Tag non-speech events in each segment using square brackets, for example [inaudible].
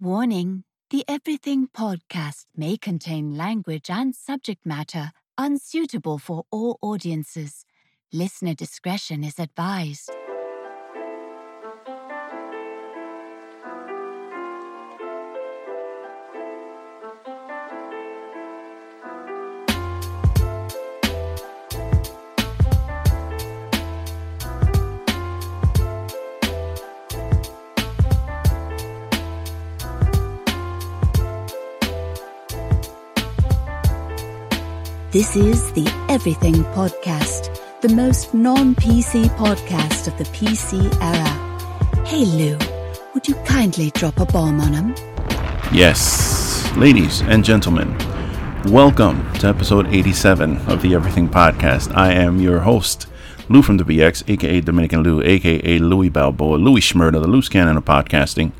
Warning The Everything podcast may contain language and subject matter unsuitable for all audiences. Listener discretion is advised. This is the Everything Podcast, the most non PC podcast of the PC era. Hey Lou, would you kindly drop a bomb on him? Yes, ladies and gentlemen, welcome to episode 87 of the Everything Podcast. I am your host, Lou from the BX, aka Dominican Lou, aka Louis Balboa, Louis Schmurda, the loose cannon of podcasting,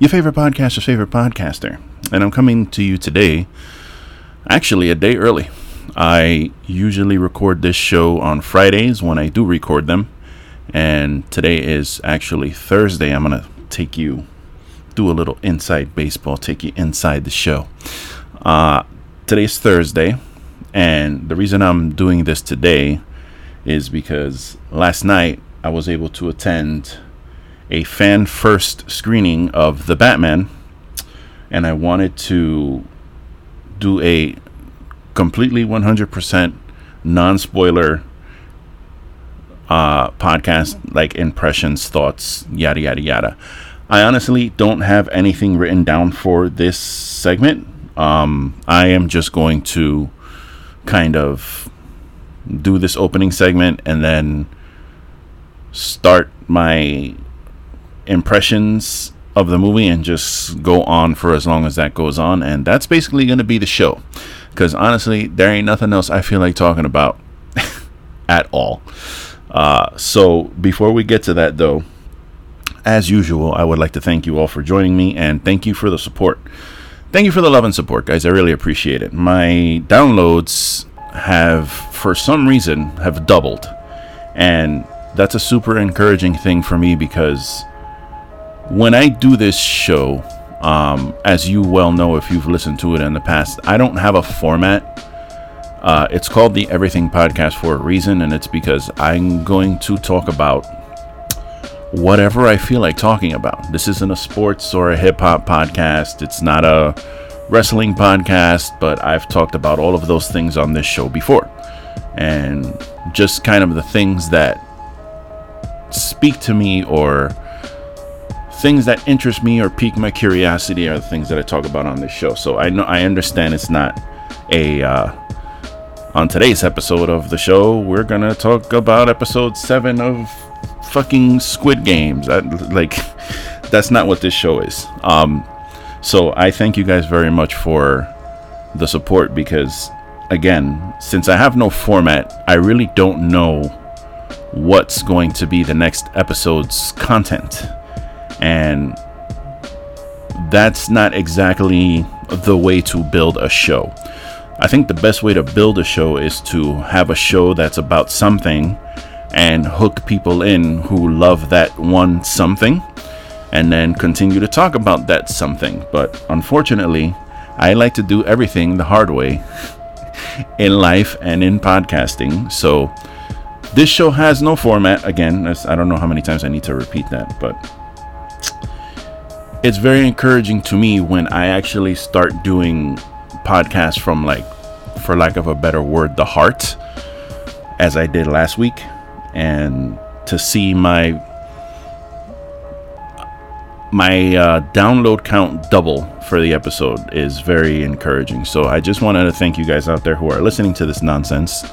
your favorite podcaster's favorite podcaster. And I'm coming to you today, actually a day early. I usually record this show on Fridays when I do record them. And today is actually Thursday. I'm going to take you, do a little inside baseball, take you inside the show. Uh, today's Thursday. And the reason I'm doing this today is because last night I was able to attend a fan first screening of The Batman. And I wanted to do a completely 100% non spoiler uh, podcast, like impressions, thoughts, yada, yada, yada. I honestly don't have anything written down for this segment. Um, I am just going to kind of do this opening segment and then start my impressions of the movie and just go on for as long as that goes on. And that's basically going to be the show. Because honestly, there ain't nothing else I feel like talking about [laughs] at all. Uh, so before we get to that, though, as usual, I would like to thank you all for joining me and thank you for the support. Thank you for the love and support, guys. I really appreciate it. My downloads have, for some reason, have doubled. And that's a super encouraging thing for me because when I do this show, um, as you well know if you've listened to it in the past, I don't have a format. Uh, it's called the Everything Podcast for a reason, and it's because I'm going to talk about whatever I feel like talking about. This isn't a sports or a hip hop podcast, it's not a wrestling podcast, but I've talked about all of those things on this show before. And just kind of the things that speak to me or things that interest me or pique my curiosity are the things that I talk about on this show. So I know I understand it's not a uh, on today's episode of the show. We're gonna talk about episode seven of fucking Squid Games. I, like [laughs] that's not what this show is. Um, so I thank you guys very much for the support because again, since I have no format, I really don't know what's going to be the next episode's content and that's not exactly the way to build a show. I think the best way to build a show is to have a show that's about something and hook people in who love that one something and then continue to talk about that something. But unfortunately, I like to do everything the hard way [laughs] in life and in podcasting. So this show has no format. Again, I don't know how many times I need to repeat that, but it's very encouraging to me when I actually start doing podcasts from like, for lack of a better word, the heart, as I did last week, and to see my my uh, download count double for the episode is very encouraging. So I just wanted to thank you guys out there who are listening to this nonsense.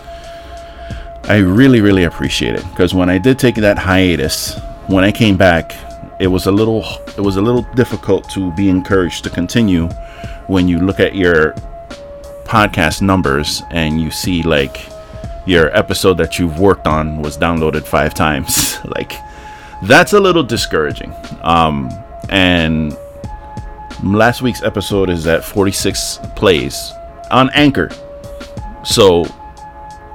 I really, really appreciate it because when I did take that hiatus, when I came back, it was a little it was a little difficult to be encouraged to continue when you look at your podcast numbers and you see like your episode that you've worked on was downloaded five times. [laughs] Like that's a little discouraging. Um and last week's episode is at 46 plays on anchor. So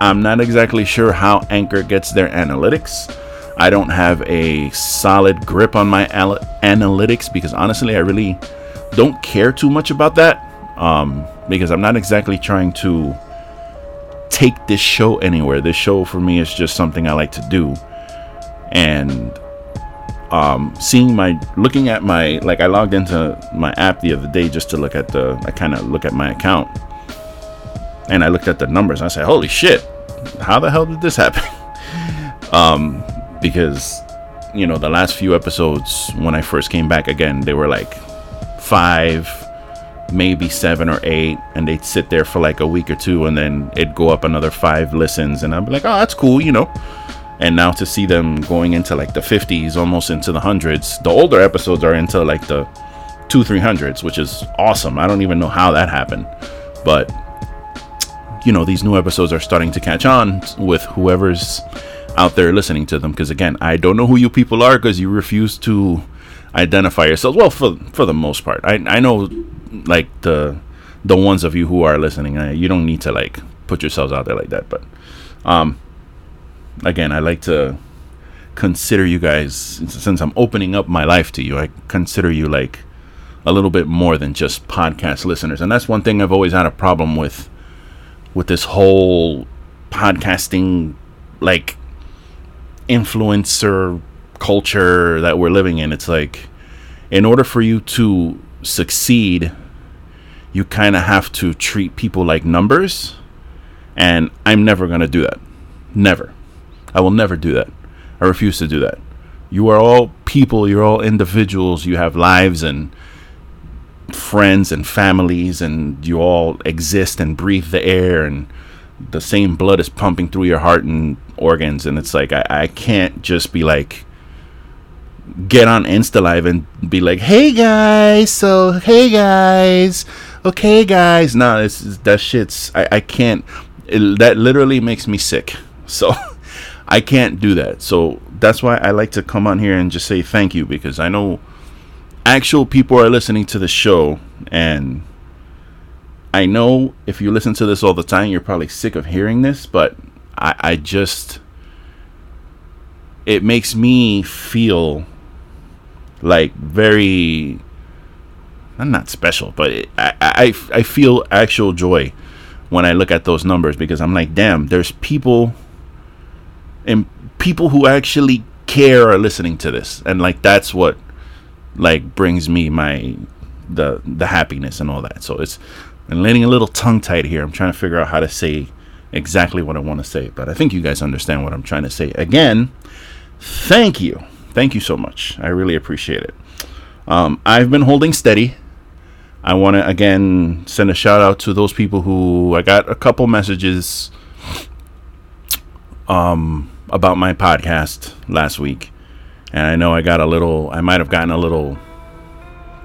i'm not exactly sure how anchor gets their analytics I don't have a solid grip on my al- analytics because honestly, I really don't care too much about that um, because I'm not exactly trying to take this show anywhere. This show for me is just something I like to do, and um, seeing my looking at my like I logged into my app the other day just to look at the I kind of look at my account, and I looked at the numbers. I said, "Holy shit! How the hell did this happen?" [laughs] um, because you know the last few episodes when I first came back again, they were like five, maybe seven or eight, and they'd sit there for like a week or two, and then it'd go up another five listens, and I'd be like, "Oh, that's cool," you know? And now to see them going into like the 50s almost into the hundreds the older episodes are into like the two three hundreds which is awesome. I don't even know how that happened. But you know these new episodes are starting to catch on with whoever's out there listening to them because again i don't know who you people are because you refuse to identify yourselves well for for the most part i i know like the the ones of you who are listening you don't need to like put yourselves out there like that but um again, I like to consider you guys since I'm opening up my life to you. I consider you like a little bit more than just podcast listeners, and that's one thing I've always had a problem with with this whole podcasting like influencer culture that we're living in. It's like in order for you to succeed, you kind of have to treat people like numbers, and I'm never going to do that. Never. I will never do that. I refuse to do that. You are all people, you're all individuals, you have lives and friends and families, and you all exist and breathe the air, and the same blood is pumping through your heart and organs. And it's like, I, I can't just be like, get on Insta Live and be like, hey guys, so hey guys, okay guys. No, this that shit's, I, I can't, it, that literally makes me sick. [laughs] So. I can't do that. So that's why I like to come on here and just say thank you because I know actual people are listening to the show and I know if you listen to this all the time, you're probably sick of hearing this, but I, I just it makes me feel like very I'm not special, but it, I, I I feel actual joy when I look at those numbers because I'm like, damn, there's people and people who actually care are listening to this. And like that's what like brings me my the the happiness and all that. So it's I'm letting a little tongue tied here i'm trying to figure out how to say exactly what i want to say but i think you guys understand what i'm trying to say. Again thank you. Thank you so much. I really appreciate it. Um, i've been holding steady. I want to again send a shout out to those people who i got a couple messages um about my podcast last week. And I know I got a little, I might have gotten a little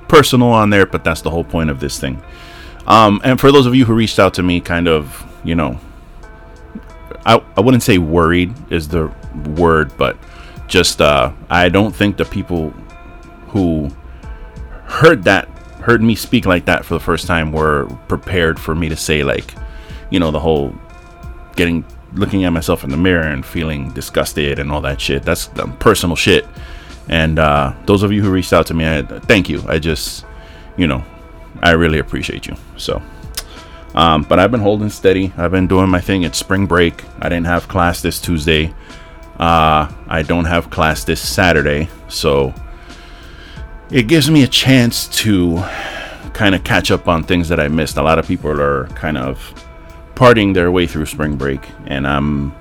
personal on there, but that's the whole point of this thing. Um, and for those of you who reached out to me, kind of, you know, I, I wouldn't say worried is the word, but just, uh, I don't think the people who heard that, heard me speak like that for the first time were prepared for me to say, like, you know, the whole getting looking at myself in the mirror and feeling disgusted and all that shit. That's personal shit. And uh, those of you who reached out to me, I, thank you. I just, you know, I really appreciate you. So, um, but I've been holding steady. I've been doing my thing. It's spring break. I didn't have class this Tuesday. Uh, I don't have class this Saturday. So it gives me a chance to kind of catch up on things that I missed. A lot of people are kind of partying their way through spring break, and I'm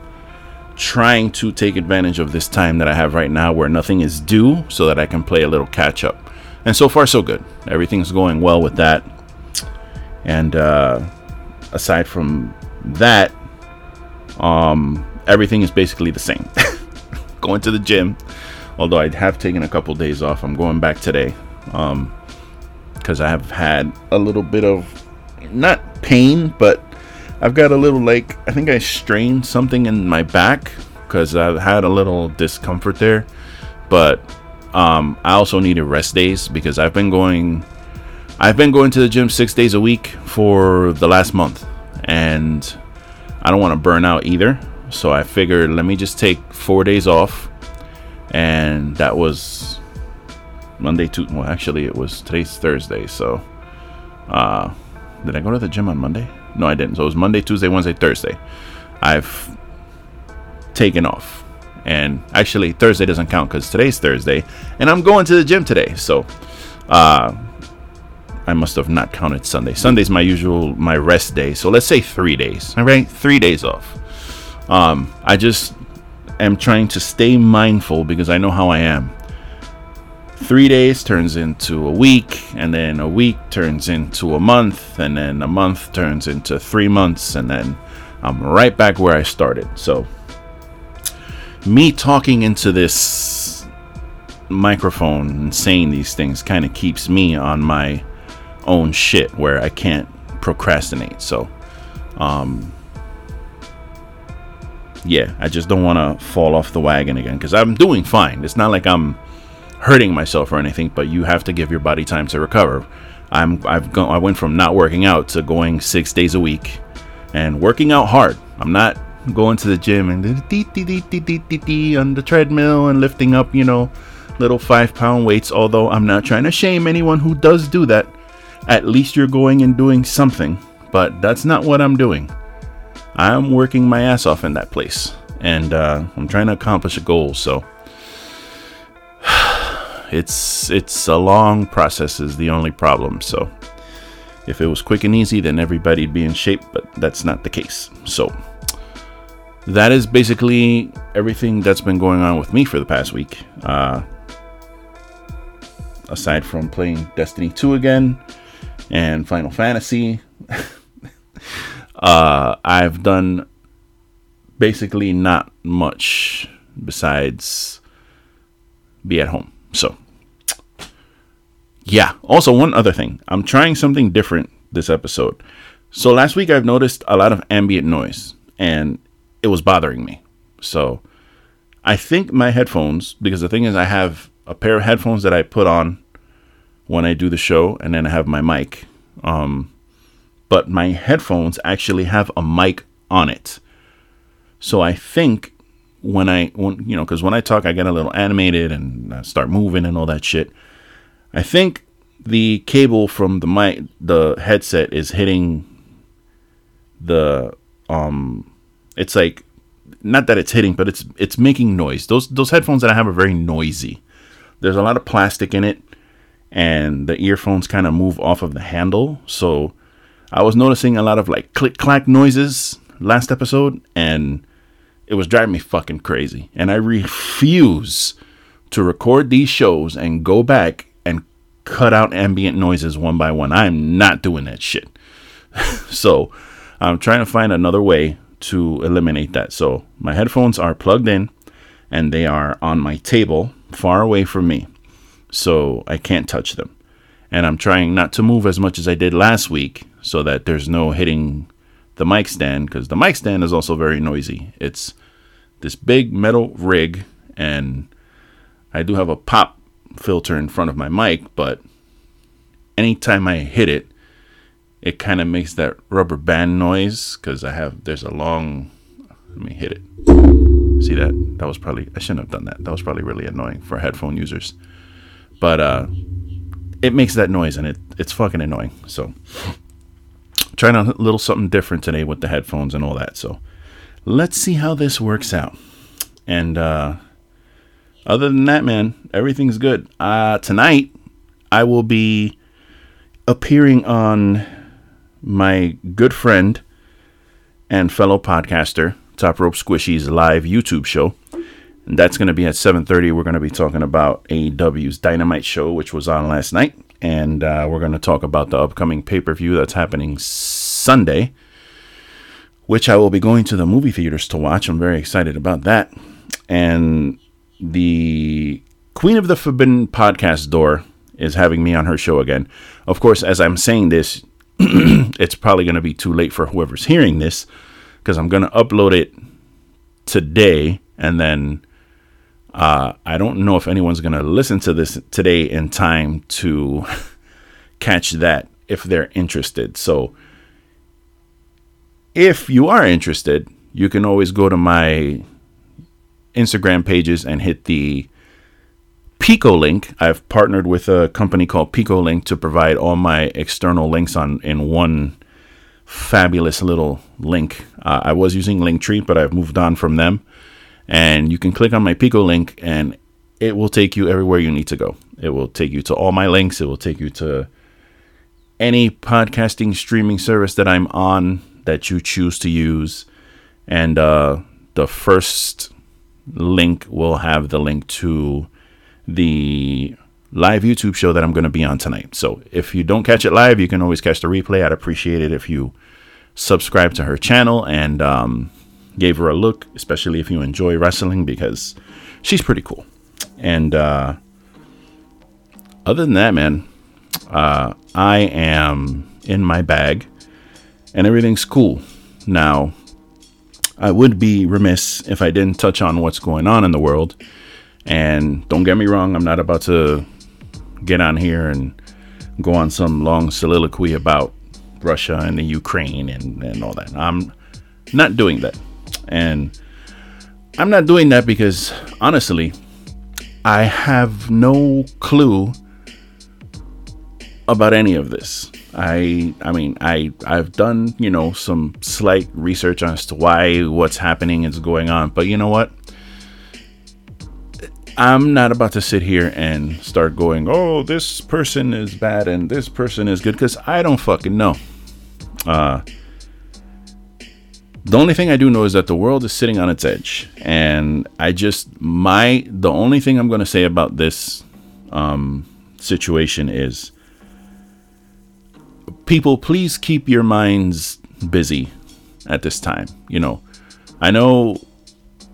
trying to take advantage of this time that I have right now where nothing is due so that I can play a little catch up. And so far, so good. Everything's going well with that. And uh, aside from that, um, everything is basically the same. [laughs] going to the gym, although I have taken a couple days off. I'm going back today because um, I have had a little bit of not pain, but I've got a little like I think I strained something in my back because I've had a little discomfort there, but um, I also needed rest days because I've been going I've been going to the gym six days a week for the last month, and I don't want to burn out either. So I figured let me just take four days off, and that was Monday to well, actually it was today's Thursday, so uh, did I go to the gym on Monday? No, I didn't. So it was Monday, Tuesday, Wednesday, Thursday. I've taken off, and actually Thursday doesn't count because today's Thursday, and I'm going to the gym today. So uh, I must have not counted Sunday. Sunday's my usual my rest day, so let's say three days. All right, three days off. Um, I just am trying to stay mindful because I know how I am. Three days turns into a week, and then a week turns into a month, and then a month turns into three months, and then I'm right back where I started. So, me talking into this microphone and saying these things kind of keeps me on my own shit where I can't procrastinate. So, um, yeah, I just don't want to fall off the wagon again because I'm doing fine. It's not like I'm hurting myself or anything, but you have to give your body time to recover. I'm I've gone I went from not working out to going six days a week and working out hard. I'm not going to the gym and on the treadmill and lifting up, you know, little five pound weights. Although I'm not trying to shame anyone who does do that. At least you're going and doing something, but that's not what I'm doing. I'm working my ass off in that place, and uh, I'm trying to accomplish a goal. So [sighs] it's it's a long process is the only problem. So if it was quick and easy, then everybody'd be in shape, but that's not the case. So that is basically everything that's been going on with me for the past week. Uh, aside from playing Destiny 2 again and Final Fantasy. [laughs] Uh, I've done basically not much besides be at home. So, yeah. Also, one other thing I'm trying something different this episode. So, last week I've noticed a lot of ambient noise and it was bothering me. So, I think my headphones, because the thing is, I have a pair of headphones that I put on when I do the show, and then I have my mic. Um, but my headphones actually have a mic on it. So I think when I, when, you know, because when I talk, I get a little animated and I start moving and all that shit. I think the cable from the mic, the headset is hitting the, um, it's like, not that it's hitting, but it's it's making noise. Those those headphones that I have are very noisy. There's a lot of plastic in it, and the earphones kind of move off of the handle, so I was noticing a lot of like click clack noises last episode, and it was driving me fucking crazy. And I refuse to record these shows and go back and cut out ambient noises one by one. I'm not doing that shit. [laughs] so I'm trying to find another way to eliminate that. So my headphones are plugged in and they are on my table far away from me. So I can't touch them. And I'm trying not to move as much as I did last week so that there's no hitting the mic stand because the mic stand is also very noisy. It's this big metal rig, and I do have a pop filter in front of my mic, but anytime I hit it, it kind of makes that rubber band noise because I have there's a long. Let me hit it. See that? That was probably I shouldn't have done that. That was probably really annoying for headphone users. But uh, it makes that noise and it it's fucking annoying. So trying a little something different today with the headphones and all that. So let's see how this works out. And uh, other than that, man, everything's good. Uh, tonight, I will be appearing on my good friend and fellow podcaster Top Rope Squishy's live YouTube show. And that's going to be at 7:30. We're going to be talking about AEW's Dynamite show, which was on last night and uh, we're going to talk about the upcoming pay per view that's happening Sunday, which I will be going to the movie theaters to watch. I'm very excited about that. And the Queen of the Forbidden podcast door is having me on her show again. Of course, as I'm saying this, [clears throat] it's probably going to be too late for whoever's hearing this because I'm going to upload it today and then uh, I don't know if anyone's going to listen to this today in time to [laughs] catch that if they're interested. So, if you are interested, you can always go to my Instagram pages and hit the PicoLink. I've partnered with a company called PicoLink to provide all my external links on in one fabulous little link. Uh, I was using Linktree, but I've moved on from them. And you can click on my Pico link, and it will take you everywhere you need to go. It will take you to all my links. It will take you to any podcasting streaming service that I'm on that you choose to use. And uh, the first link will have the link to the live YouTube show that I'm going to be on tonight. So if you don't catch it live, you can always catch the replay. I'd appreciate it if you subscribe to her channel and um, gave her a look, especially if you enjoy wrestling, because she's pretty cool. And uh, other than that, man, uh, I am in my bag and everything's cool. Now, I would be remiss if I didn't touch on what's going on in the world. And don't get me wrong, I'm not about to get on here and go on some long soliloquy about Russia and the Ukraine and, and all that. I'm not doing that. And I'm not doing that because honestly, I have no clue about any of this. I I mean I I've done, you know, some slight research as to why what's happening is going on, but you know what? I'm not about to sit here and start going, "Oh, this person is bad and this person is good" cuz I don't fucking know. Uh the only thing I do know is that the world is sitting on its edge, and I just my the only thing I'm going to say about this um, situation is people, please keep your minds busy at this time. You know, I know,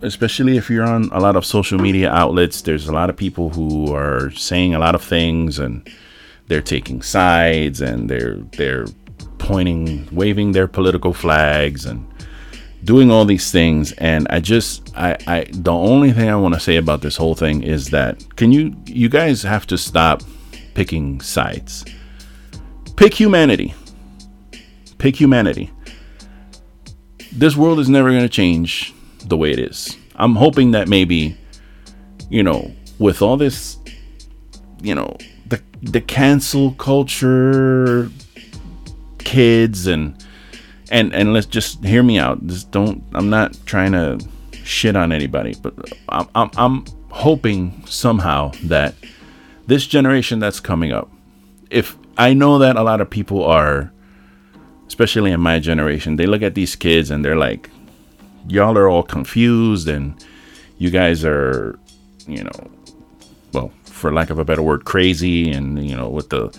especially if you're on a lot of social media outlets, there's a lot of people who are saying a lot of things and they're taking sides and they're they're pointing, waving their political flags and doing all these things. And i just i i the only thing i want to say about this whole thing is that can you you guys have to stop picking sides. Pick humanity. Pick humanity. This world is never going to change the way it is i'm hoping that maybe you know with all this you know the the cancel culture kids and and and let's just hear me out. Just don't. I'm not trying to shit on anybody, but I'm I'm, I'm hoping somehow that this generation that's coming up, if I know that a lot of people are, especially in my generation, they look at these kids and they're like, y'all are all confused and you guys are, you know, well, for lack of a better word, crazy and you know with the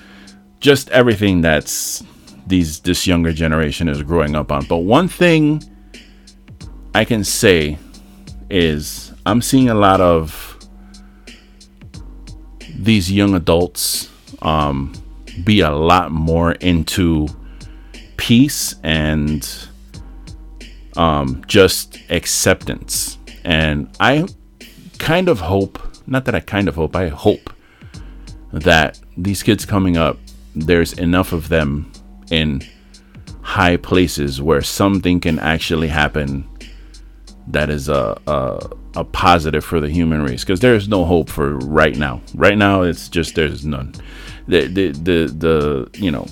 just everything that's these this younger generation is growing up on. But one thing I can say is I'm seeing a lot of these young adults um, be a lot more into peace and um, just acceptance. And I kind of hope, not that I kind of hope, I hope that these kids coming up, there's enough of them in high places where something can actually happen that is a, a, a positive for the human race. Because there is no hope for right now. Right now it's just there's none. The, the the the you know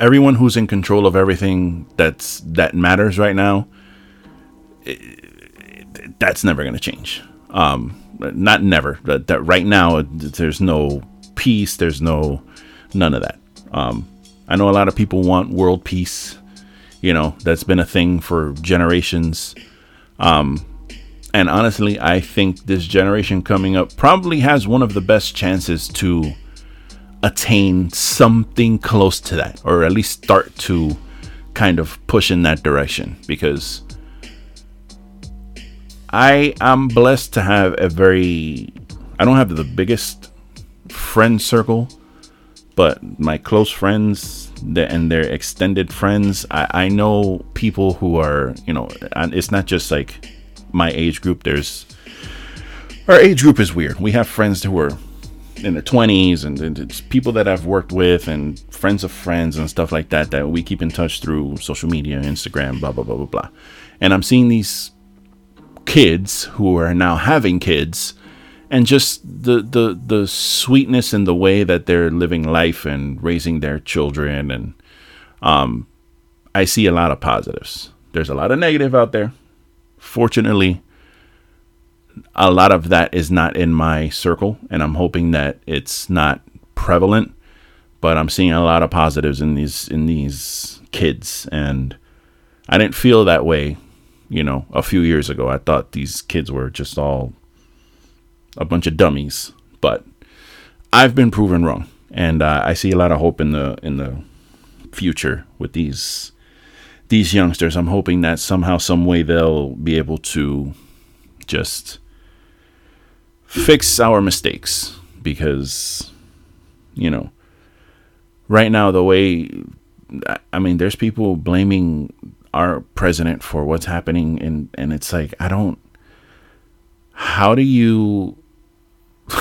everyone who's in control of everything that's that matters right now it, that's never going to change um not never that, that right now there's no peace there's no none of that um I know a lot of people want world peace. You know, that's been a thing for generations. Um, and honestly, I think this generation coming up probably has one of the best chances to attain something close to that, or at least start to kind of push in that direction because I am blessed to have a very I don't have the biggest friend circle but my close friends and their extended friends, I, I know people who are, you know, it's not just like my age group. There's our age group is weird. We have friends who are in their 20s and, and, it's people that I've worked with and friends of friends and stuff like that that we keep in touch through social media, Instagram, blah, blah, blah, blah, blah. And I'm seeing these kids who are now having kids and just the the the sweetness in the way that they're living life and raising their children and um I see a lot of positives. There's a lot of negative out there. Fortunately, a lot of that is not in my circle and I'm hoping that it's not prevalent, but I'm seeing a lot of positives in these in these kids and I didn't feel that way, you know, a few years ago. I thought these kids were just all a bunch of dummies, but I've been proven wrong, and uh, I see a lot of hope in the in the future with these these youngsters. I'm hoping that somehow, some way, they'll be able to just fix our mistakes because you know right now the way I mean, there's people blaming our president for what's happening, and and it's like I don't. How do you [laughs]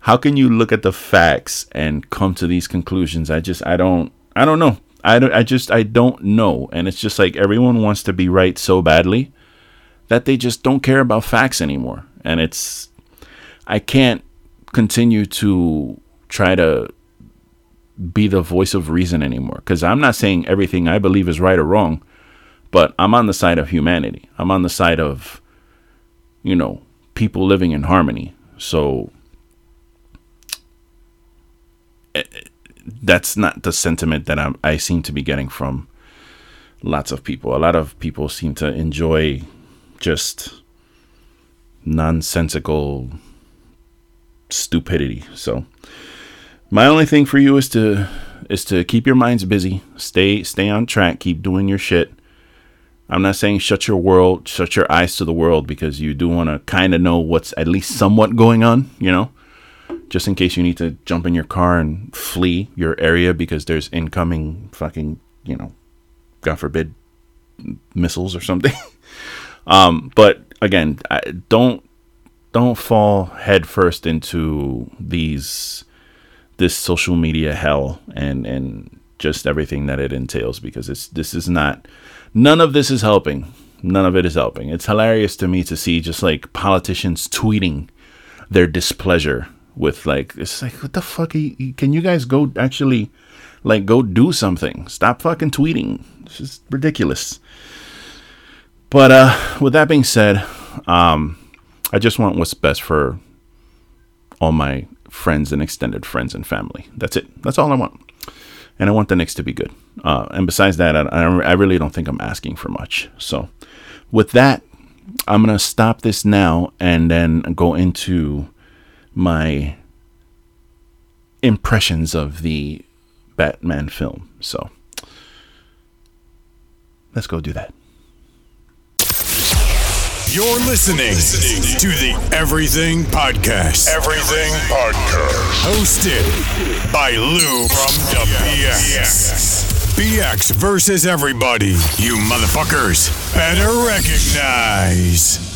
how can you look at the facts and come to these conclusions? I just i don't i don't know. I don't i just i don't know. And it's just like everyone wants to be right so badly that they just don't care about facts anymore and it's i can't continue to try to be the voice of reason anymore. Because i'm not saying everything i believe is right or wrong but i'm on the side of humanity. I'm on the side of you know people living in harmony. So eh, that's not the sentiment that I'm, I seem to be getting from lots of people. A lot of people seem to enjoy just nonsensical stupidity. So my only thing for you is to is to keep your minds busy, stay stay on track, keep doing your shit. I'm not saying shut your world, shut your eyes to the world because you do want to kind of know what's at least somewhat going on, you know, just in case you need to jump in your car and flee your area because there's incoming fucking, you know, God forbid, missiles or something. [laughs] um, but again, don't don't fall headfirst into these this social media hell and and just everything that it entails because it's this is not None of this is helping. None of it is helping. It's hilarious to me to see just like politicians tweeting their displeasure with like it's like what the fuck you, can you guys go actually like go do something stop fucking tweeting it's just ridiculous but uh with that being said um i just want what's best for all my friends and extended friends and family that's it that's all i want and I want the Knicks to be good. Uh, and besides that, I, I really don't think I'm asking for much. So, with that, I'm gonna stop this now and then go into my impressions of the Batman film. So, let's go do that. You're listening, to the Everything Podcast. Everything Podcast. Hosted by Lou from the BX. BX versus everybody. You motherfuckers better recognize.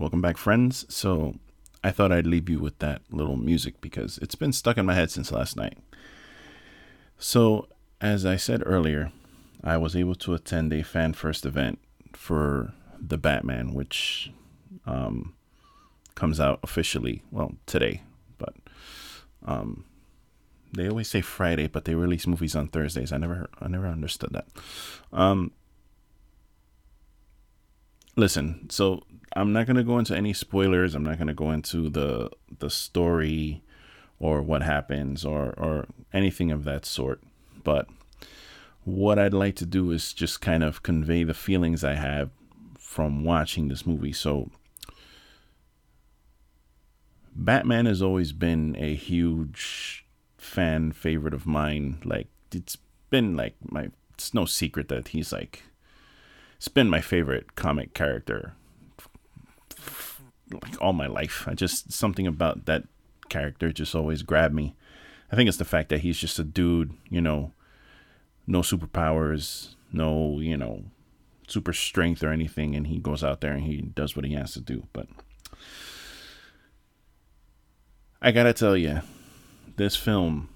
Welcome back, friends. So, I thought I'd leave you with that little music because it's been stuck in my head since last night. So, as I said earlier, I was able to attend a fan first event for the Batman, which um, comes out officially, well, today, but um, they always say Friday, but they release movies on Thursdays. I never, I never understood that. Um, listen, so I'm not gonna go into any spoilers. I'm not gonna go into the the story or what happens or or anything of that sort. But what I'd like to do is just kind of convey the feelings I have from watching this movie. So Batman has always been a huge fan favorite of mine. Like it's been like my it's no secret that he's like it's been my favorite comic character like all my life. I just something about that character just always grabbed me. I think it's the fact that he's just a dude, you know, no superpowers, no, you know, super strength or anything, and he goes out there and he does what he has to do. But I gotta tell you, this film,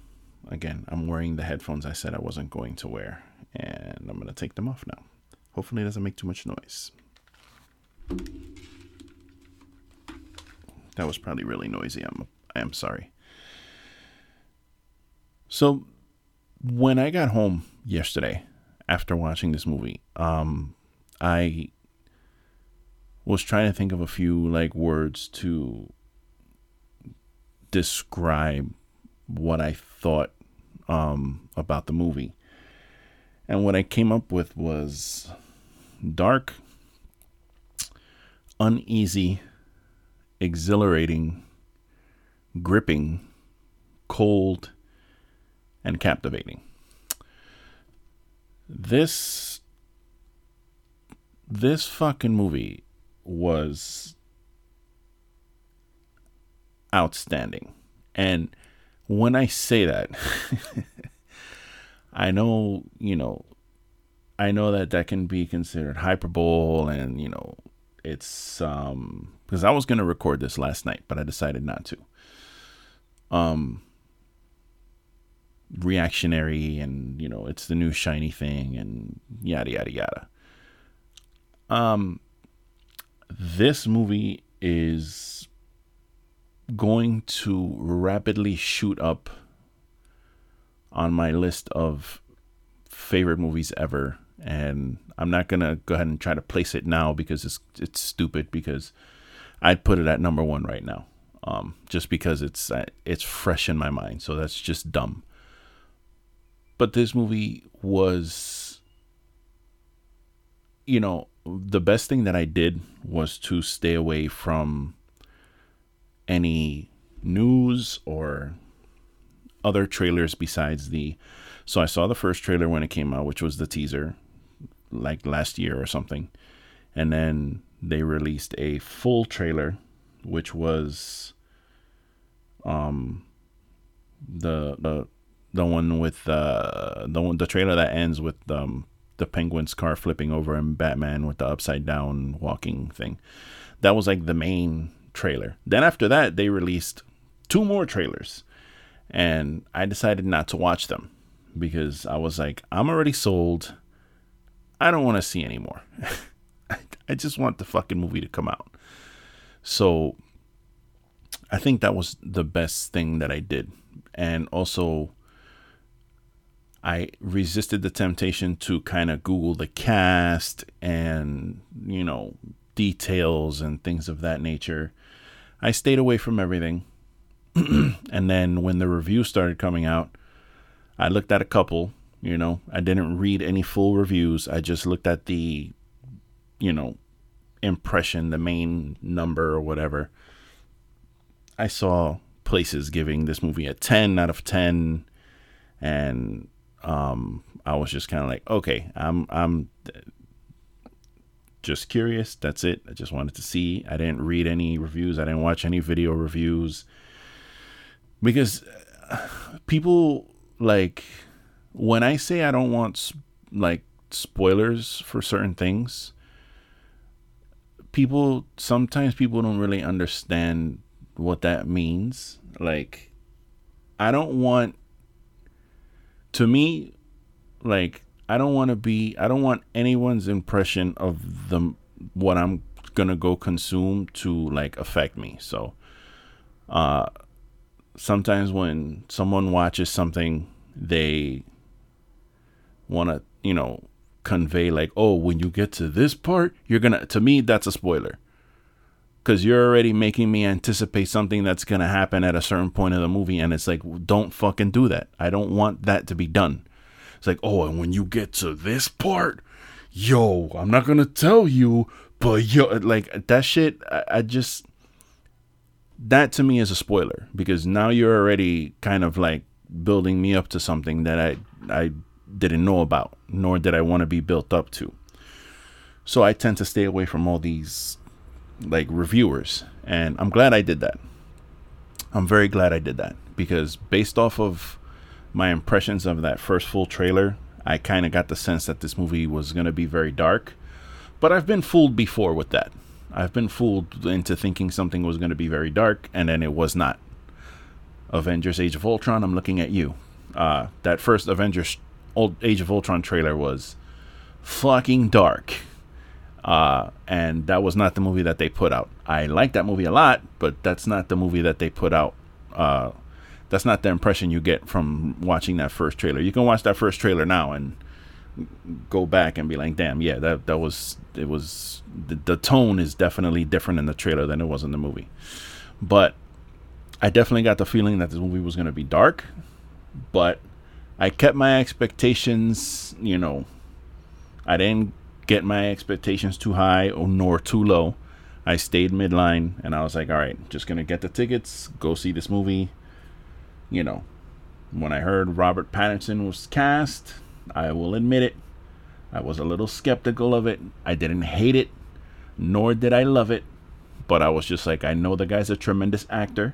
again, I'm wearing the headphones I said I wasn't going to wear, and I'm gonna take them off now. Hopefully, it doesn't make too much noise. That was probably really noisy. I'm I am sorry. So, when I got home yesterday after watching this movie, um, I was trying to think of a few like words to describe what I thought um, about the movie. And what I came up with was dark, uneasy, exhilarating, gripping, cold, and captivating. This this fucking movie was outstanding. And when I say that, [laughs] I know, you know, I know that that can be considered hyperbole and, you know, it's um because I was to record this last night, but I decided not to. Um reactionary and, you know, it's the new shiny thing and yada yada yada. Um this movie is going to rapidly shoot up on my list of favorite movies ever and I'm not gonna go ahead and try to place it now because it's it's stupid because I'd put it at number one right now, um, just because it's uh, it's fresh in my mind. So that's just dumb. But this movie was, you know, the best thing that I did was to stay away from any news or other trailers besides the so I saw the first trailer when it came out, which was the teaser, like last year or something. And then they released a full trailer, which was um the the the one with uh the one the trailer that ends with um the penguin's car flipping over and Batman with the upside down walking thing. That was like the main trailer. Then after that they released two more trailers and I decided not to watch them because I was like, I'm already sold. I don't want to see anymore. [laughs] I just want the fucking movie to come out. So I think that was the best thing that I did. And also, I resisted the temptation to kind of Google the cast and, you know, details and things of that nature. I stayed away from everything. [clears throat] and then when the review started coming out, I looked at a couple, you know, I didn't read any full reviews. I just looked at the, you know, impression, the main number or whatever. I saw places giving this movie a 10 out of 10 and um, I was just kind of like, okay, I'm I'm just curious. That's it. I just wanted to see. I didn't read any reviews. I didn't watch any video reviews because people like when I say I don't want like spoilers for certain things, people sometimes people don't really understand what that means. Like, I don't want, to me, like, I don't want to be, I don't want anyone's impression of the, what I'm going to go consume to, like, affect me. So, uh, sometimes when someone watches something, they want to, you know, convey like, oh, when you get to this part, you're gonna. To me, that's a spoiler, because you're already making me anticipate something that's gonna happen at a certain point of the movie, and it's like, don't fucking do that. I don't want that to be done. It's like, oh, and when you get to this part, yo, I'm not gonna tell you, but yo, like that shit. I, I just that to me is a spoiler because now you're already kind of like building me up to something that I I didn't know about, nor did I want to be built up to. So I tend to stay away from all these like reviewers, and I'm glad I did that. I'm very glad I did that because based off of my impressions of that first full trailer, I kind of got the sense that this movie was going to be very dark. But I've been fooled before with that. I've been fooled into thinking something was going to be very dark, and then it was not. Avengers Age of Ultron, I'm looking at you. Uh, that first Avengers old Age of Ultron trailer was fucking dark. Uh, and that was not the movie that they put out. I like that movie a lot, but that's not the movie that they put out. Uh, that's not the impression you get from watching that first trailer. You can watch that first trailer now and go back and be like, "Damn, yeah, that that was it was the, the tone is definitely different in the trailer than it was in the movie." But I definitely got the feeling that this movie was going to be dark, but I kept my expectations, you know, I didn't get my expectations too high or nor too low. I stayed midline and I was like, all right, just going to get the tickets, go see this movie. You know, when I heard Robert Pattinson was cast, I will admit it, I was a little skeptical of it. I didn't hate it, nor did I love it, but I was just like, I know the guy's a tremendous actor.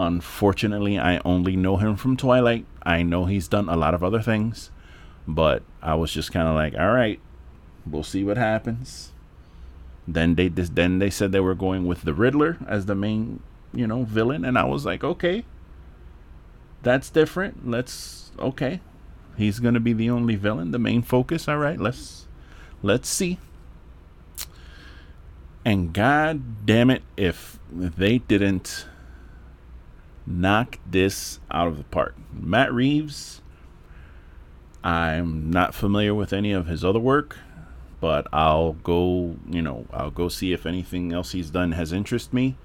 Unfortunately, I only know him from Twilight. I know he's done a lot of other things, but I was just kind of like, all right, we'll see what happens. Then they then they said they were going with the Riddler as the main, you know, villain, and I was like, okay, that's different. Let's okay, he's gonna be the only villain, the main focus. All right, let's let's see. And god damn it, if they didn't knock this out of the park. Matt Reeves, I'm not familiar with any of his other work, but I'll go, you know, I'll go see if anything else he's done has interest me.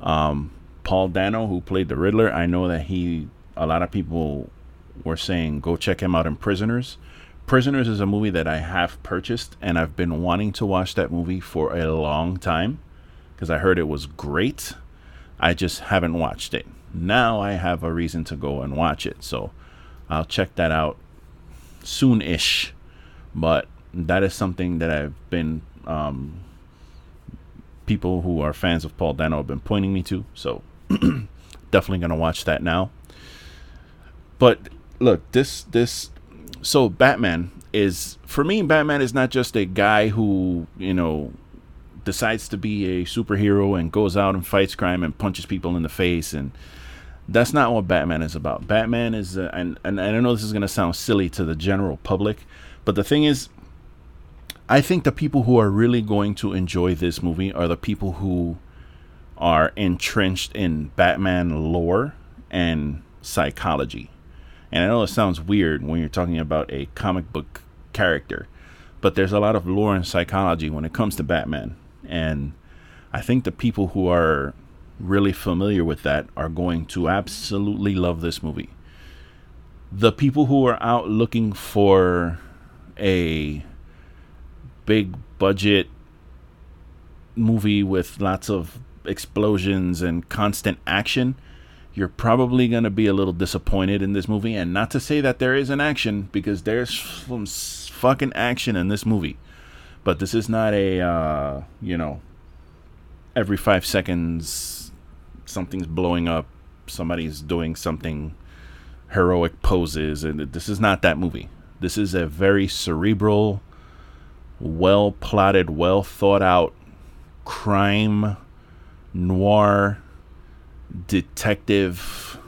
Um, Paul Dano, who played the Riddler, I know that he, a lot of people were saying go check him out in Prisoners. Prisoners is a movie that I have purchased, and I've been wanting to watch that movie for a long time because I heard it was great. I just haven't watched it. Now I have a reason to go and watch it. So I'll check that out soon ish. But that is something that I've been, um, people who are fans of Paul Dano have been pointing me to. So [clears throat] definitely going to watch that now. But look, this, this, so Batman is, for me, Batman is not just a guy who, you know, decides to be a superhero and goes out and fights crime and punches people in the face and that's not what Batman is about. Batman is, uh, and, and I know this is going to sound silly to the general public, but the thing is, I think the people who are really going to enjoy this movie are the people who are entrenched in Batman lore and psychology. And I know it sounds weird when you're talking about a comic book character, but there's a lot of lore and psychology when it comes to Batman. And I think the people who are really familiar with that are going to absolutely love this movie. The people who are out looking for a big budget movie with lots of explosions and constant action, you're probably going to be a little disappointed in this movie. And not to say that there isn't action, because there's some fucking action in this movie. But this is not a, uh, you know, every five seconds something's blowing up, somebody's doing something heroic poses, and this is not that movie. This is a very cerebral, well plotted, well thought out crime noir detective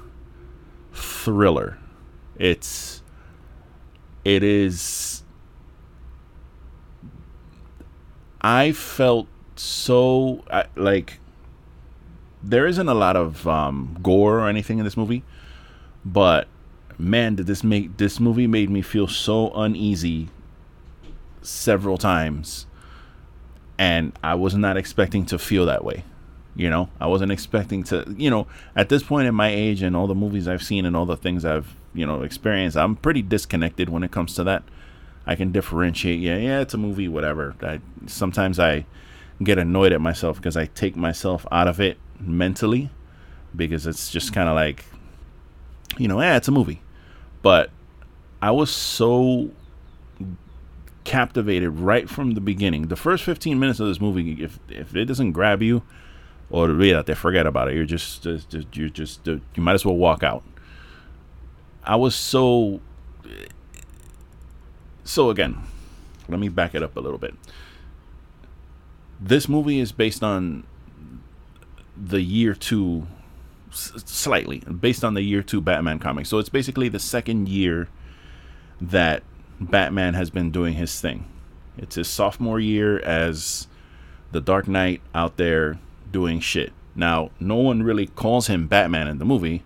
thriller. It's it is I felt so I, like there isn't a lot of um, gore or anything in this movie, but man, did this make this movie made me feel so uneasy several times, and I was not expecting to feel that way. You know, I wasn't expecting to. You know, at this point in my age and all the movies I've seen and all the things I've you know experienced, I'm pretty disconnected when it comes to that. I can differentiate. Yeah, yeah, it's a movie, whatever. I, sometimes I get annoyed at myself because I take myself out of it mentally because it's just kind of like, you know, yeah, it's a movie. But I was so captivated right from the beginning. The first 15 minutes of this movie, if if it doesn't grab you, or read there, forget about it. You're just, just you're just you might as well walk out. I was so so again, let me back it up a little bit. This movie is based on the year two, slightly based on the year two Batman comic. So it's basically the second year that Batman has been doing his thing. It's his sophomore year as the Dark Knight out there doing shit. Now, no one really calls him Batman in the movie,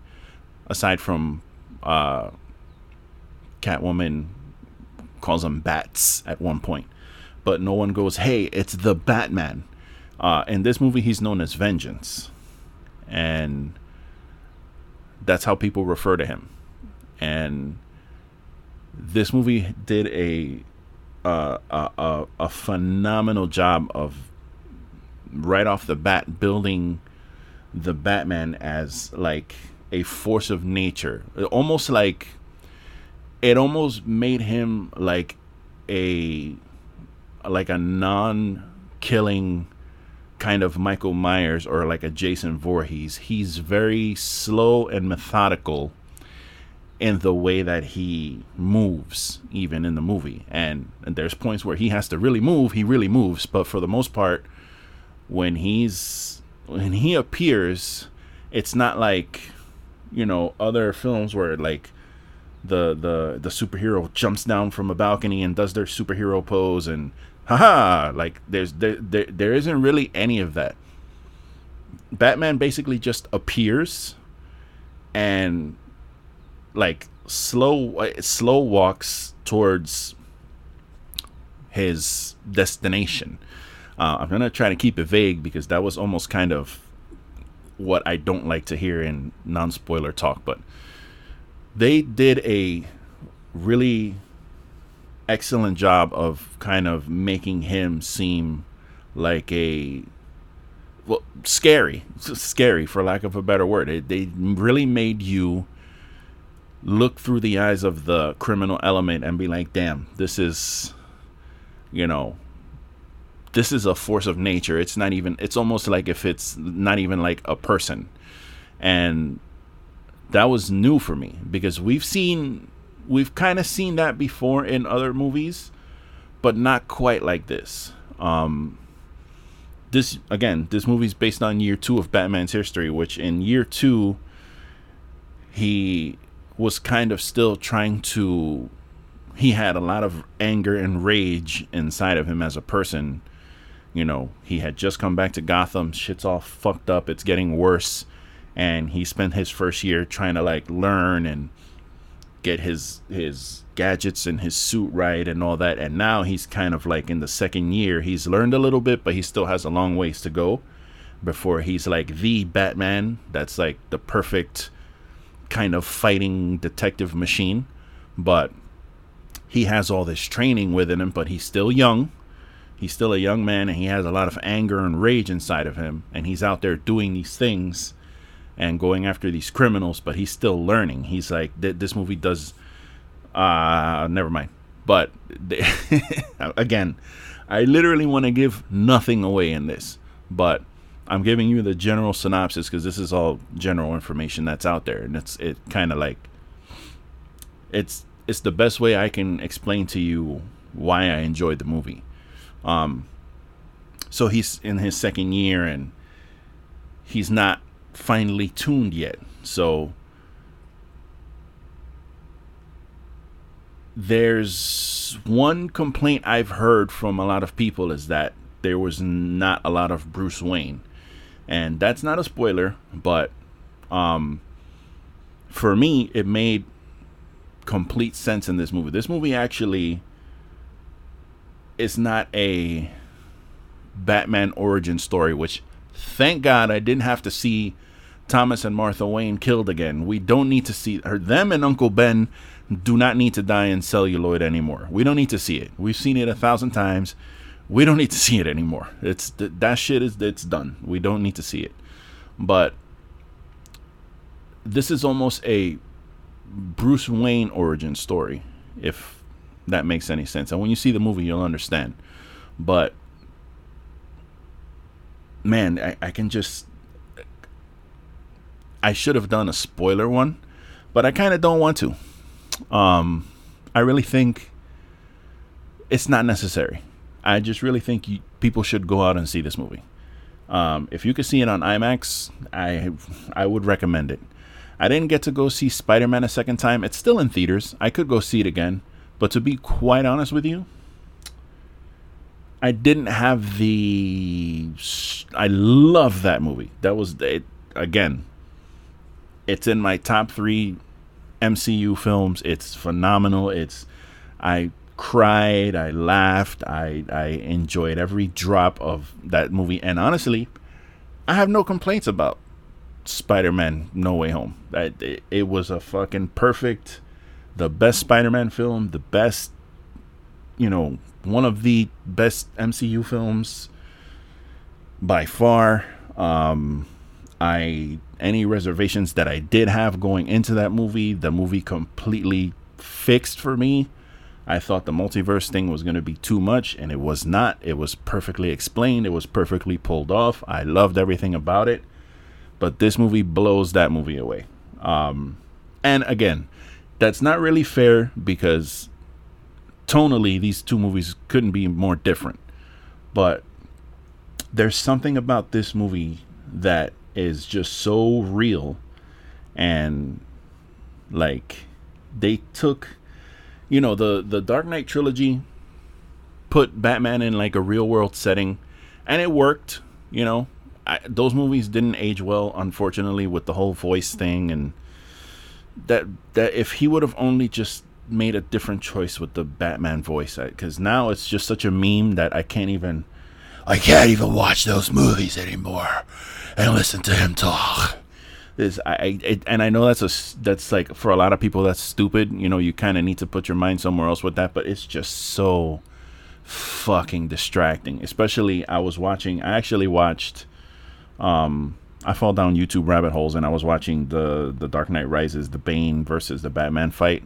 aside from uh, Catwoman calls them bats at one point, but no one goes, "Hey, it's the Batman." Uh, in this movie, he's known as Vengeance, and that's how people refer to him. And this movie did a uh, a, a, a phenomenal job of right off the bat building the Batman as like a force of nature, almost like it almost made him like a like a non-killing kind of Michael Myers or like a Jason Voorhees. He's very slow and methodical in the way that he moves even in the movie. And, and there's points where he has to really move, he really moves, but for the most part when he's when he appears, it's not like you know other films where like the the the superhero jumps down from a balcony and does their superhero pose and haha like there's there, there there isn't really any of that. Batman basically just appears and like slow slow walks towards his destination. Uh, i'm gonna try to keep it vague because that was almost kind of what i don't like to hear in non-spoiler talk but they did a really excellent job of kind of making him seem like a well scary [laughs] scary for lack of a better word. It, they really made you look through the eyes of the criminal element and be like damn this is you know this is a force of nature. It's not even it's almost like if it's not even like a person. And that was new for me because we've seen we've kind of seen that before in other movies but not quite like this. Um this again this movie's based on year 2 of Batman's history which in year 2 he was kind of still trying to he had a lot of anger and rage inside of him as a person. You know he had just come back to Gotham shit's all fucked up it's getting worse and he spent his first year trying to like learn and get his his gadgets and his suit right and all that. And now he's kind of like in the second year he's learned a little bit but he still has a long ways to go before he's like the batman that's like the perfect kind of fighting detective machine. But he has all this training within him but he's still young. He's still a young man and he has a lot of anger and rage inside of him and he's out there doing these things and going after these criminals, but he's still learning. He's like, this movie does. Uh, never mind. But [laughs] again, I literally want to give nothing away in this, but I'm giving you the general synopsis because this is all general information that's out there, and it's it kind of like it's it's the best way I can explain to you why I enjoyed the movie. Um, so he's in his second year, and he's not finely tuned yet. So there's one complaint I've heard from a lot of people is that there was not a lot of Bruce Wayne. And that's not a spoiler, but um for me it made complete sense in this movie. This movie actually is not a Batman origin story, which thank God I didn't have to see Thomas and Martha Wayne killed again. We don't need to see her. Them and Uncle Ben do not need to die in celluloid anymore. We don't need to see it. We've seen it a thousand times. We don't need to see it anymore. It's that shit is it's done. We don't need to see it. But this is almost a Bruce Wayne origin story, if that makes any sense. And when you see the movie, you'll understand. But man, I, I can just. I should have done a spoiler one, but I kind of don't want to. Um, I really think it's not necessary. I just really think you, people should go out and see this movie. Um, if you could see it on IMAX, I I would recommend it. I didn't get to go see Spider Man a second time. It's still in theaters. I could go see it again. But to be quite honest with you, I didn't have the. I love that movie. That was it. Again, it's in my top three MCU films. It's phenomenal. It's. I cried. I laughed. I I enjoyed every drop of that movie. And honestly, I have no complaints about Spider-Man: No Way Home. That it, it was a fucking perfect, the best Spider-Man film, the best, you know, one of the best MCU films by far. Um, I any reservations that I did have going into that movie, the movie completely fixed for me. I thought the multiverse thing was going to be too much, and it was not. It was perfectly explained. It was perfectly pulled off. I loved everything about it but this movie blows that movie away. Um, and again, that's not really fair because tonally these two movies couldn't be more different. But there's something about this movie that is just so real and like they took you know the the Dark Knight trilogy put Batman in like a real world setting and it worked, you know. I, those movies didn't age well, unfortunately, with the whole voice thing, and that that if he would have only just made a different choice with the Batman voice, because now it's just such a meme that I can't even, I can't even watch those movies anymore and listen to him talk. Is I, I and I know that's a that's like for a lot of people that's stupid. You know, you kind of need to put your mind somewhere else with that, but it's just so fucking distracting. Especially I was watching. I actually watched um, I fall down YouTube rabbit holes and I was watching the the Dark Knight Rises, the Bane versus the Batman fight.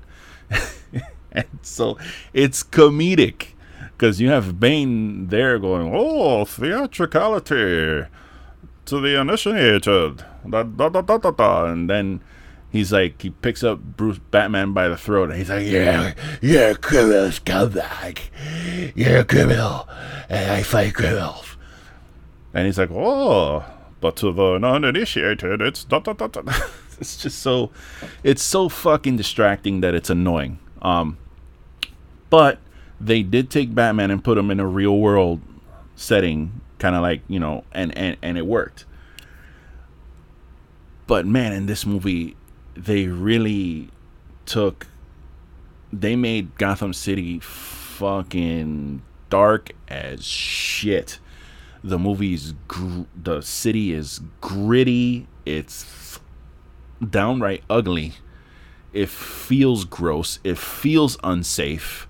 [laughs] and so it's comedic because you have Bane there going, "Oh, theatricality to the initiated," da, da, da, da, da, da. and then he's like, he picks up Bruce Batman by the throat, and he's like, "Yeah, you're a criminal scumbag. You're a criminal, and I fight criminals." And he's like, "Oh." but to the uninitiated, it's da, da, da, da. [laughs] it's just so it's so fucking distracting that it's annoying. Um, but they did take Batman and put him in a real world setting, kind of like you know, and and and it worked. But man, in this movie, they really took. They made Gotham City fucking dark as shit the movie's gr- the city is gritty. It's downright ugly. It feels gross. It feels unsafe.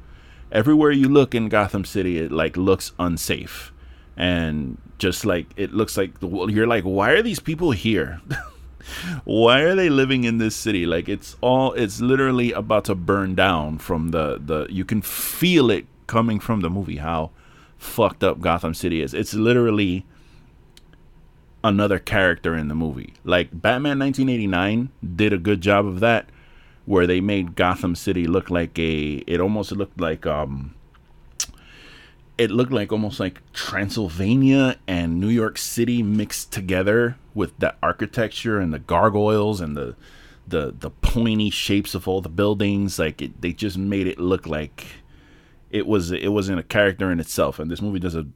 Everywhere you look in Gotham City, it like looks unsafe, and just like it looks like you're like, why are these people here? [laughs] why are they living in this city? Like it's all it's literally about to burn down from the the. You can feel it coming from the movie. How fucked up Gotham City is. It's literally another character in the movie. Like Batman 1989 did a good job of that where they made Gotham City look like a it almost looked like um it looked like almost like Transylvania and New York City mixed together with the architecture and the gargoyles and the the the pointy shapes of all the buildings. Like it, they just made it look like it was it wasn't a character in itself. And this movie does a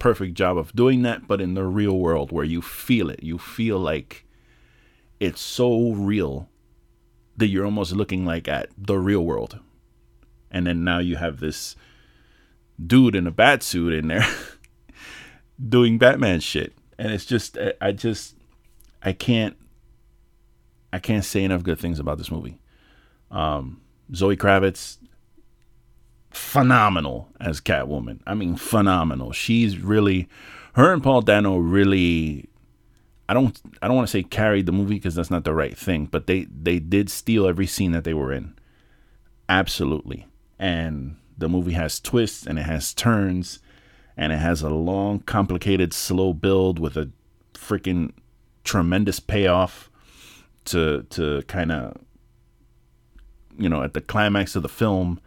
perfect job of doing that, but in the real world where you feel it, you feel like it's so real that you're almost looking like at the real world. And then now you have this dude in a bat suit in there [laughs] doing Batman shit. And it's just I just I can't I can't say enough good things about this movie. Um, Zoe Kravitz, phenomenal as Catwoman. I mean, phenomenal. She's really, her and Paul Dano really. I don't. I don't want to say carried the movie because that's not the right thing, but they they did steal every scene that they were in. Absolutely, and the movie has twists and it has turns, and it has a long, complicated, slow build with a freaking tremendous payoff to to kind of you know at the climax of the film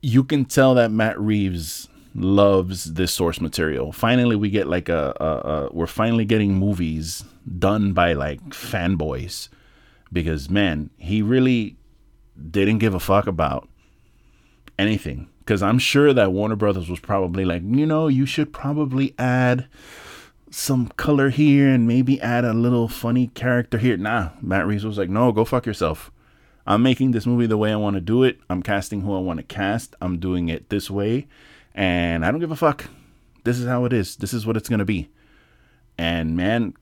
you can tell that Matt Reeves loves this source material. Finally, we get like a, a, a, we're finally getting movies done by like fanboys because man, he really didn't give a fuck about anything. Because I'm sure that Warner Brothers was probably like, you know, you should probably add some color here and maybe add a little funny character here. Nah, Matt Reeves was like, no, go fuck yourself. I'm making this movie the way I want to do it. I'm casting who I want to cast. I'm doing it this way. And I don't give a fuck. This is how it is. This is what it's going to be. And man,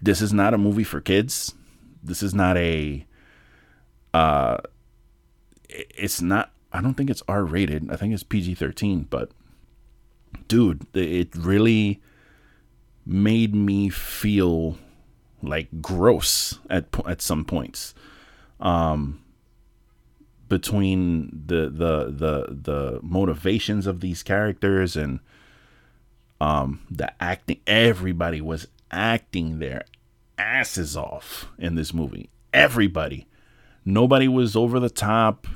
this is not a movie for kids. This is not a uh it's not I don't think it's R rated. I think it's PG-13, but dude, it really made me feel like gross at at some points um between the the the the motivations of these characters and um the acting everybody was acting their asses off in this movie everybody nobody was over the top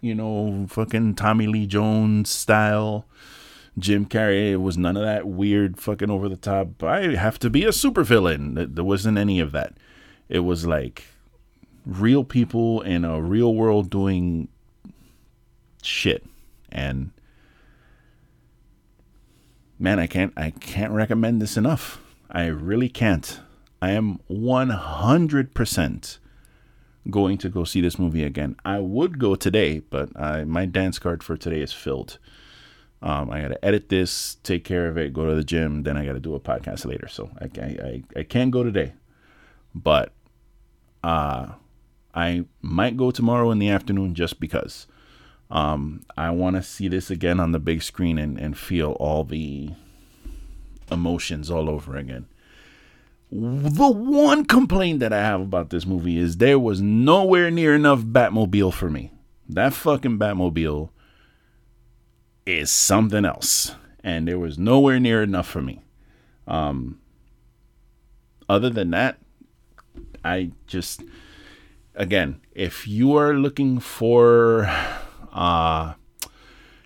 you know fucking Tommy Lee Jones style Jim Carrey. It was none of that weird fucking over the top. I have to be a supervillain. There wasn't any of that. It was like real people in a real world doing shit. And man, I can't I can't recommend this enough. I really can't. I am 100% going to go see this movie again. I would go today, but I, my dance card for today is filled. Um, I got to edit this, take care of it, go to the gym, then I got to do a podcast later. So I, I, I, can't go today, but uh, I might go tomorrow in the afternoon just because. Um, I want to see this again on the big screen and, and feel all the emotions all over again. The one complaint that I have about this movie is there was nowhere near enough Batmobile for me. That fucking Batmobile is something else. And there was nowhere near enough for me. Um, other than that, I just, again, if you are looking for, uh,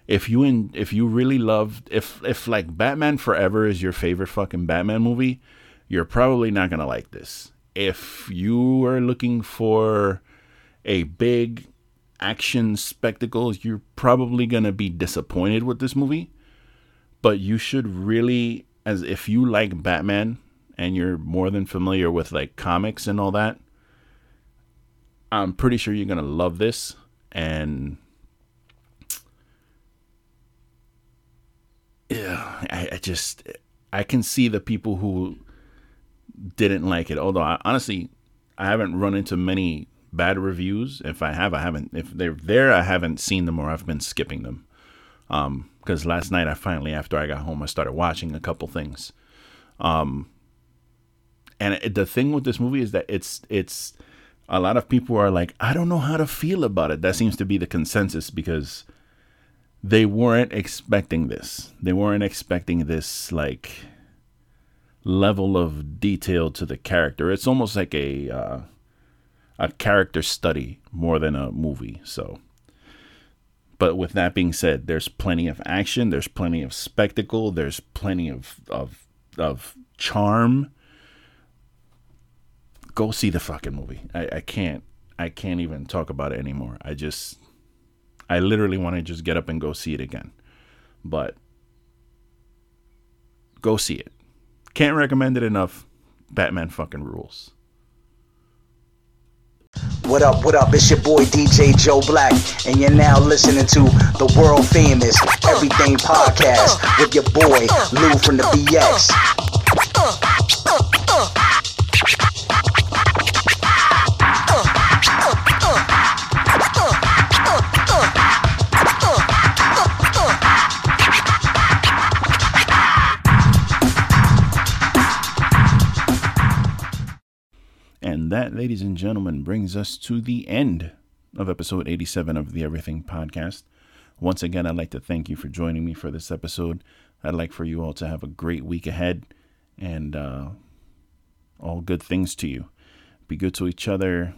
if you in, if you really love, if if like Batman Forever is your favorite fucking Batman movie, you're probably not gonna like this. If you are looking for a big action spectacle, you're probably going to be disappointed with this movie. But you should really, as if you like Batman and you're more than familiar with like comics and all that, I'm pretty sure you're going to love this. And yeah, I, I, just, I can see the people who didn't like it. Although, I, honestly, I haven't run into many bad reviews. If I have, I haven't. If they're there, I haven't seen them or I've been skipping them. Um, because last night I finally, after I got home, I started watching a couple things. Um, and it, the thing with this movie is that it's it's a lot of people are like, I don't know how to feel about it. That seems to be the consensus because they weren't expecting this. They weren't expecting this like level of detail to the character. It's almost like a uh, a character study more than a movie. So, but with that being said, there's plenty of action, there's plenty of spectacle, there's plenty of of of charm, go see the fucking movie. I, I can't I can't even talk about it anymore. I just I literally want to just get up and go see it again. But go see it. Can't recommend it enough. Batman fucking rules. What up, what up? It's your boy DJ Joe Black, and you're now listening to the world famous Everything Podcast with your boy Lou from the BX. And that, ladies and gentlemen, brings us to the end of episode 87 of the Everything Podcast. Once again, I'd like to thank you for joining me for this episode. I'd like for you all to have a great week ahead and uh, all good things to you. Be good to each other.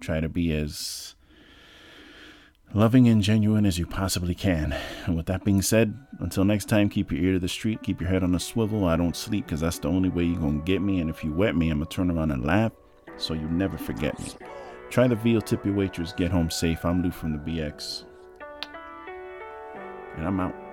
Try to be as loving and genuine as you possibly can. And with that being said, until next time, keep your ear to the street, keep your head on a swivel. I don't sleep because that's the only way you're going to get me. And if you wet me, I'm going to turn around and laugh so you never forget me. Try the veal tip your waitress, get home safe. I'm Lou from the BX. And I'm out.